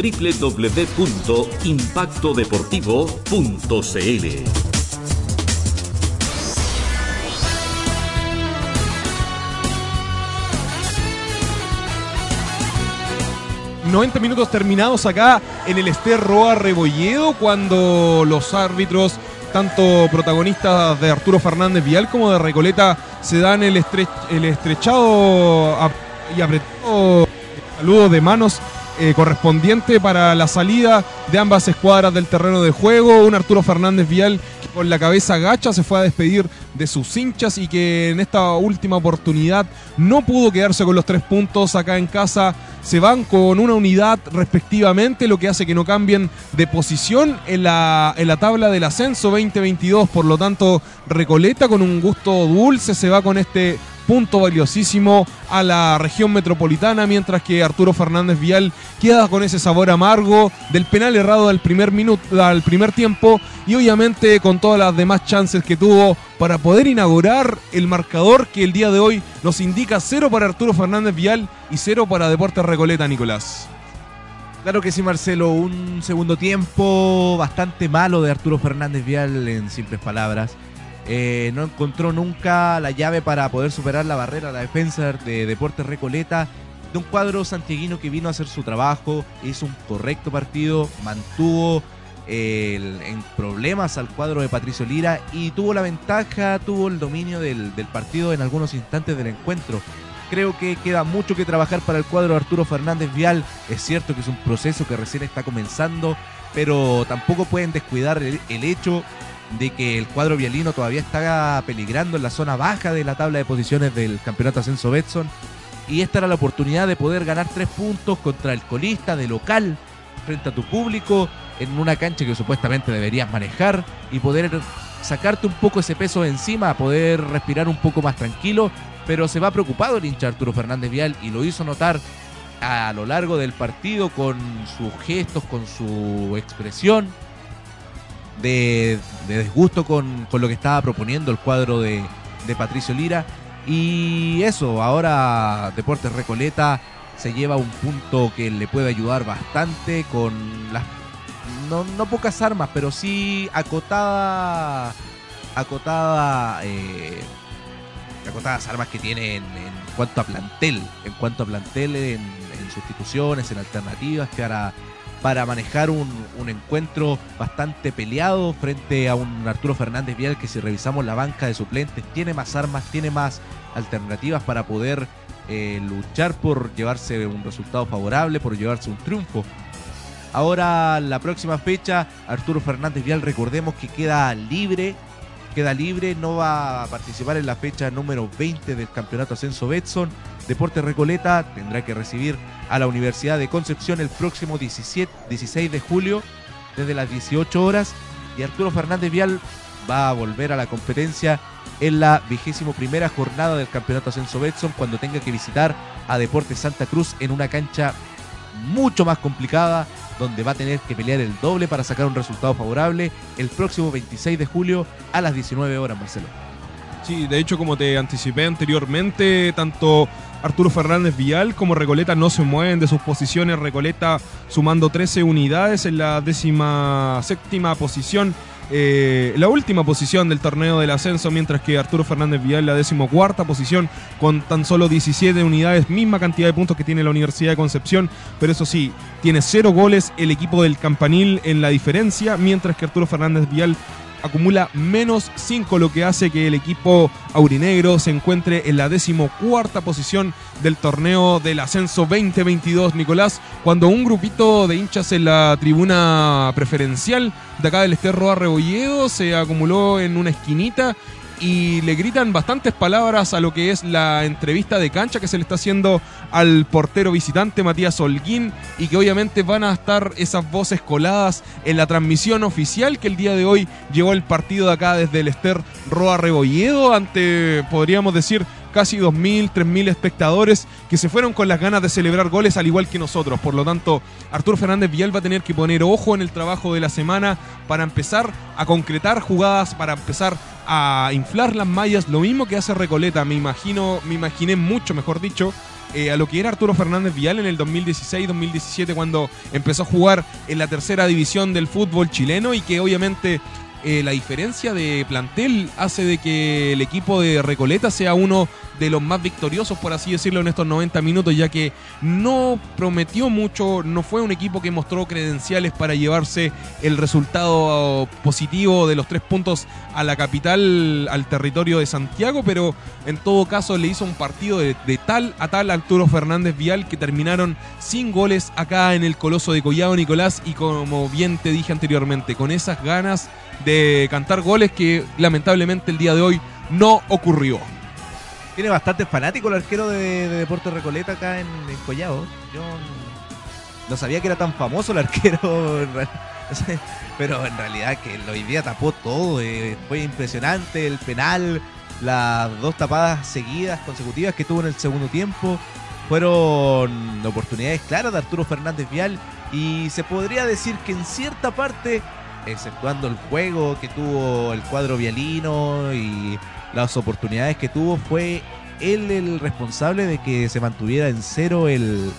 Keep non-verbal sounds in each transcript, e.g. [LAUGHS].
www.impactodeportivo.cl. 90 minutos terminados acá en el Ester Roa Rebolledo cuando los árbitros, tanto protagonistas de Arturo Fernández Vial como de Recoleta, se dan el, el estrechado y apretado saludo de manos eh, correspondiente para la salida de ambas escuadras del terreno de juego. Un Arturo Fernández Vial que con la cabeza gacha se fue a despedir de sus hinchas y que en esta última oportunidad no pudo quedarse con los tres puntos acá en casa se van con una unidad respectivamente, lo que hace que no cambien de posición en la, en la tabla del ascenso 2022. Por lo tanto, Recoleta con un gusto dulce se va con este punto valiosísimo a la región metropolitana, mientras que Arturo Fernández Vial queda con ese sabor amargo del penal errado del primer minuto, al primer tiempo y obviamente con todas las demás chances que tuvo para poder inaugurar el marcador que el día de hoy nos indica cero para Arturo Fernández Vial y cero para Deportes Recoleta, Nicolás. Claro que sí, Marcelo, un segundo tiempo bastante malo de Arturo Fernández Vial en simples palabras. Eh, no encontró nunca la llave para poder superar la barrera, la defensa de Deportes Recoleta, de un cuadro santiaguino que vino a hacer su trabajo, hizo un correcto partido, mantuvo en problemas al cuadro de Patricio Lira y tuvo la ventaja, tuvo el dominio del, del partido en algunos instantes del encuentro. Creo que queda mucho que trabajar para el cuadro de Arturo Fernández Vial. Es cierto que es un proceso que recién está comenzando, pero tampoco pueden descuidar el, el hecho de que el cuadro vialino todavía está peligrando en la zona baja de la tabla de posiciones del campeonato Ascenso Betson. Y esta era la oportunidad de poder ganar tres puntos contra el colista de local frente a tu público en una cancha que supuestamente deberías manejar y poder sacarte un poco ese peso de encima, poder respirar un poco más tranquilo. Pero se va preocupado el hincha Arturo Fernández Vial y lo hizo notar a lo largo del partido con sus gestos, con su expresión de, desgusto con, lo que estaba proponiendo el cuadro de, Patricio Lira. Y eso, ahora Deportes Recoleta se lleva un punto que le puede ayudar bastante con las no, no pocas armas, pero sí acotada acotada eh, acotadas armas que tiene en, cuanto a plantel, en cuanto a plantel en, en sustituciones, en alternativas que ahora para manejar un, encuentro bastante peleado frente a un Arturo Fernández Vial que si revisamos la banca de suplentes tiene más armas, tiene más alternativas para poder eh, luchar por llevarse un resultado favorable, por llevarse un triunfo. Ahora la próxima fecha, Arturo Fernández Vial, recordemos que queda libre, queda libre, no va a participar en la fecha número 20 del Campeonato Ascenso Betson. Deporte Recoleta tendrá que recibir a la Universidad de Concepción el próximo 17, 16 de julio desde las 18 horas. Y Arturo Fernández Vial va a volver a la competencia en la vigésimo primera jornada del Campeonato Ascenso Betson cuando tenga que visitar a Deportes Santa Cruz en una cancha mucho más complicada donde va a tener que pelear el doble para sacar un resultado favorable el próximo 26 de julio a las 19 horas, Marcelo. Sí, de hecho, como te anticipé anteriormente, tanto Arturo Fernández Vial como Recoleta no se mueven de sus posiciones. Recoleta sumando 13 unidades en la décima séptima posición. Eh, la última posición del torneo del ascenso, mientras que Arturo Fernández Vial la decimocuarta posición con tan solo 17 unidades, misma cantidad de puntos que tiene la Universidad de Concepción, pero eso sí, tiene cero goles el equipo del Campanil en la diferencia, mientras que Arturo Fernández Vial acumula menos 5, lo que hace que el equipo aurinegro se encuentre en la decimocuarta posición del torneo del ascenso 2022, Nicolás, cuando un grupito de hinchas en la tribuna preferencial de acá del Esterro Rebolledo se acumuló en una esquinita y le gritan bastantes palabras a lo que es la entrevista de cancha que se le está haciendo al portero visitante Matías Holguín y que obviamente van a estar esas voces coladas en la transmisión oficial que el día de hoy llevó el partido de acá desde el Ester Roa Rebolledo ante, podríamos decir, casi 2.000, 3.000 espectadores que se fueron con las ganas de celebrar goles al igual que nosotros. Por lo tanto, Arturo Fernández Vial va a tener que poner ojo en el trabajo de la semana para empezar a concretar jugadas, para empezar a inflar las mallas, lo mismo que hace Recoleta. Me imagino, me imaginé mucho, mejor dicho, eh, a lo que era Arturo Fernández Vial en el 2016-2017 cuando empezó a jugar en la tercera división del fútbol chileno y que obviamente eh, la diferencia de plantel hace de que el equipo de Recoleta sea uno de los más victoriosos, por así decirlo, en estos 90 minutos, ya que no prometió mucho, no fue un equipo que mostró credenciales para llevarse el resultado positivo de los tres puntos a la capital, al territorio de Santiago, pero en todo caso le hizo un partido de, tal a tal Arturo Fernández Vial que terminaron sin goles acá en el Coloso de Collado Nicolás y como bien te dije anteriormente, con esas ganas de cantar goles que lamentablemente el día de hoy no ocurrió. Tiene bastante fanático el arquero de, Deportes Recoleta acá en, Collado. Yo no sabía que era tan famoso el arquero, [LAUGHS] pero en realidad que hoy día tapó todo. Eh, fue impresionante el penal, las dos tapadas seguidas, consecutivas que tuvo en el segundo tiempo. Fueron oportunidades claras de Arturo Fernández Vial y se podría decir que en cierta parte exceptuando el juego que tuvo el cuadro vialino y las oportunidades que tuvo, fue él el responsable de que se mantuviera en cero el,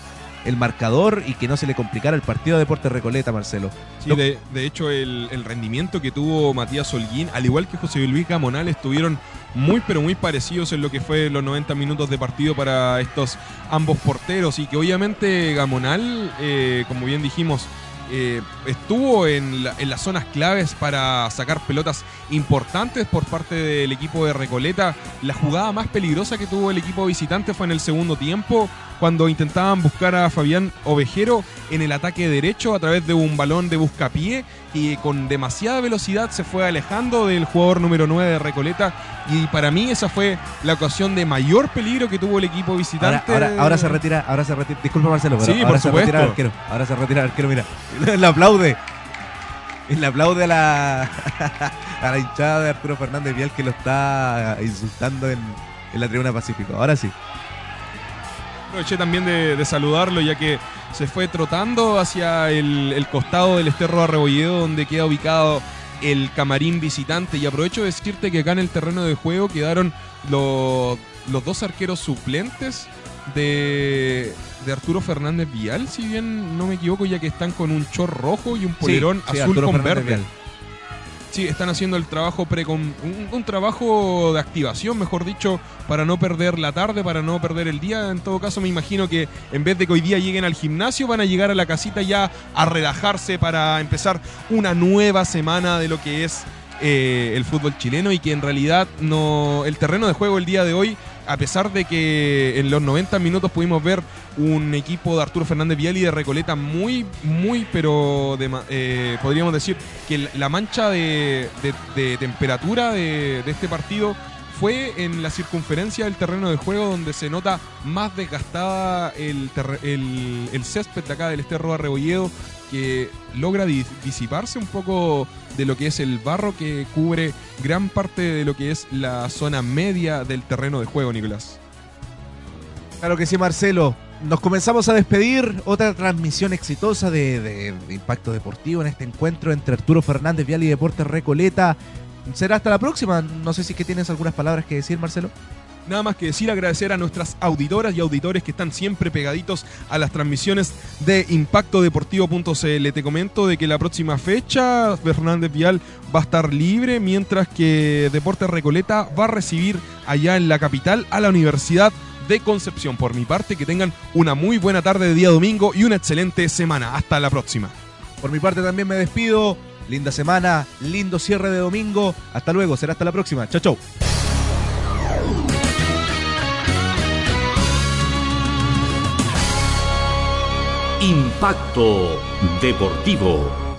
marcador y que no se le complicara el partido de Deportes Recoleta, Marcelo. Sí, de, hecho, el, rendimiento que tuvo Matías Holguín, al igual que José Luis Gamonal, estuvieron muy, pero muy parecidos en lo que fue los 90 minutos de partido para estos ambos porteros. Y que obviamente Gamonal, eh, como bien dijimos, eh, estuvo en, las zonas claves para sacar pelotas importantes por parte del equipo de Recoleta. La jugada más peligrosa que tuvo el equipo visitante fue en el segundo tiempo, cuando intentaban buscar a Fabián Ovejero en el ataque derecho a través de un balón de buscapié y con demasiada velocidad se fue alejando del jugador número 9 de Recoleta y para mí esa fue la ocasión de mayor peligro que tuvo el equipo visitante. Ahora, se retira, ahora se retira, disculpa Marcelo, pero sí, ahora se retira el arquero, ahora se retira el arquero, mira, [LAUGHS] le aplaude. Le aplaude a la, [LAUGHS] a la hinchada de Arturo Fernández Vial que lo está insultando en, en la tribuna Pacífico. Ahora sí. Aproveché también de, saludarlo ya que se fue trotando hacia el, costado del Esterro Arrebolledo donde queda ubicado el camarín visitante y aprovecho de decirte que acá en el terreno de juego quedaron los, dos arqueros suplentes de, Arturo Fernández Vial, si bien no me equivoco, ya que están con un chor rojo y un polerón azul con verde. Sí, están haciendo el trabajo un, trabajo de activación, mejor dicho, para no perder la tarde, para no perder el día. En todo caso, me imagino que en vez de que hoy día lleguen al gimnasio, van a llegar a la casita ya a relajarse para empezar una nueva semana de lo que es eh, el fútbol chileno y que en realidad no el terreno de juego el día de hoy a pesar de que en los 90 minutos pudimos ver un equipo de Arturo Fernández Vial y de Recoleta muy, muy, pero eh, podríamos decir que la mancha de, temperatura de, este partido fue en la circunferencia del terreno de juego donde se nota más desgastada el, el, césped de acá del Esterro de Rebolledo que logra disiparse un poco de lo que es el barro que cubre gran parte de lo que es la zona media del terreno de juego, Nicolás. Claro que sí, Marcelo. Nos comenzamos a despedir. Otra transmisión exitosa de, Impacto Deportivo en este encuentro entre Arturo Fernández Vial y Deportes Recoleta. Será hasta la próxima. No sé si que tienes algunas palabras que decir, Marcelo. Nada más que decir, agradecer a nuestras auditoras y auditores que están siempre pegaditos a las transmisiones de impactodeportivo.cl. Te comento de que la próxima fecha Fernández Vial va a estar libre, mientras que Deportes Recoleta va a recibir allá en la capital a la Universidad de Concepción. Por mi parte, que tengan una muy buena tarde de día domingo y una excelente semana. Hasta la próxima. Por mi parte también me despido. Linda semana, lindo cierre de domingo. Hasta luego, será hasta la próxima. Chau, chau. Impacto Deportivo.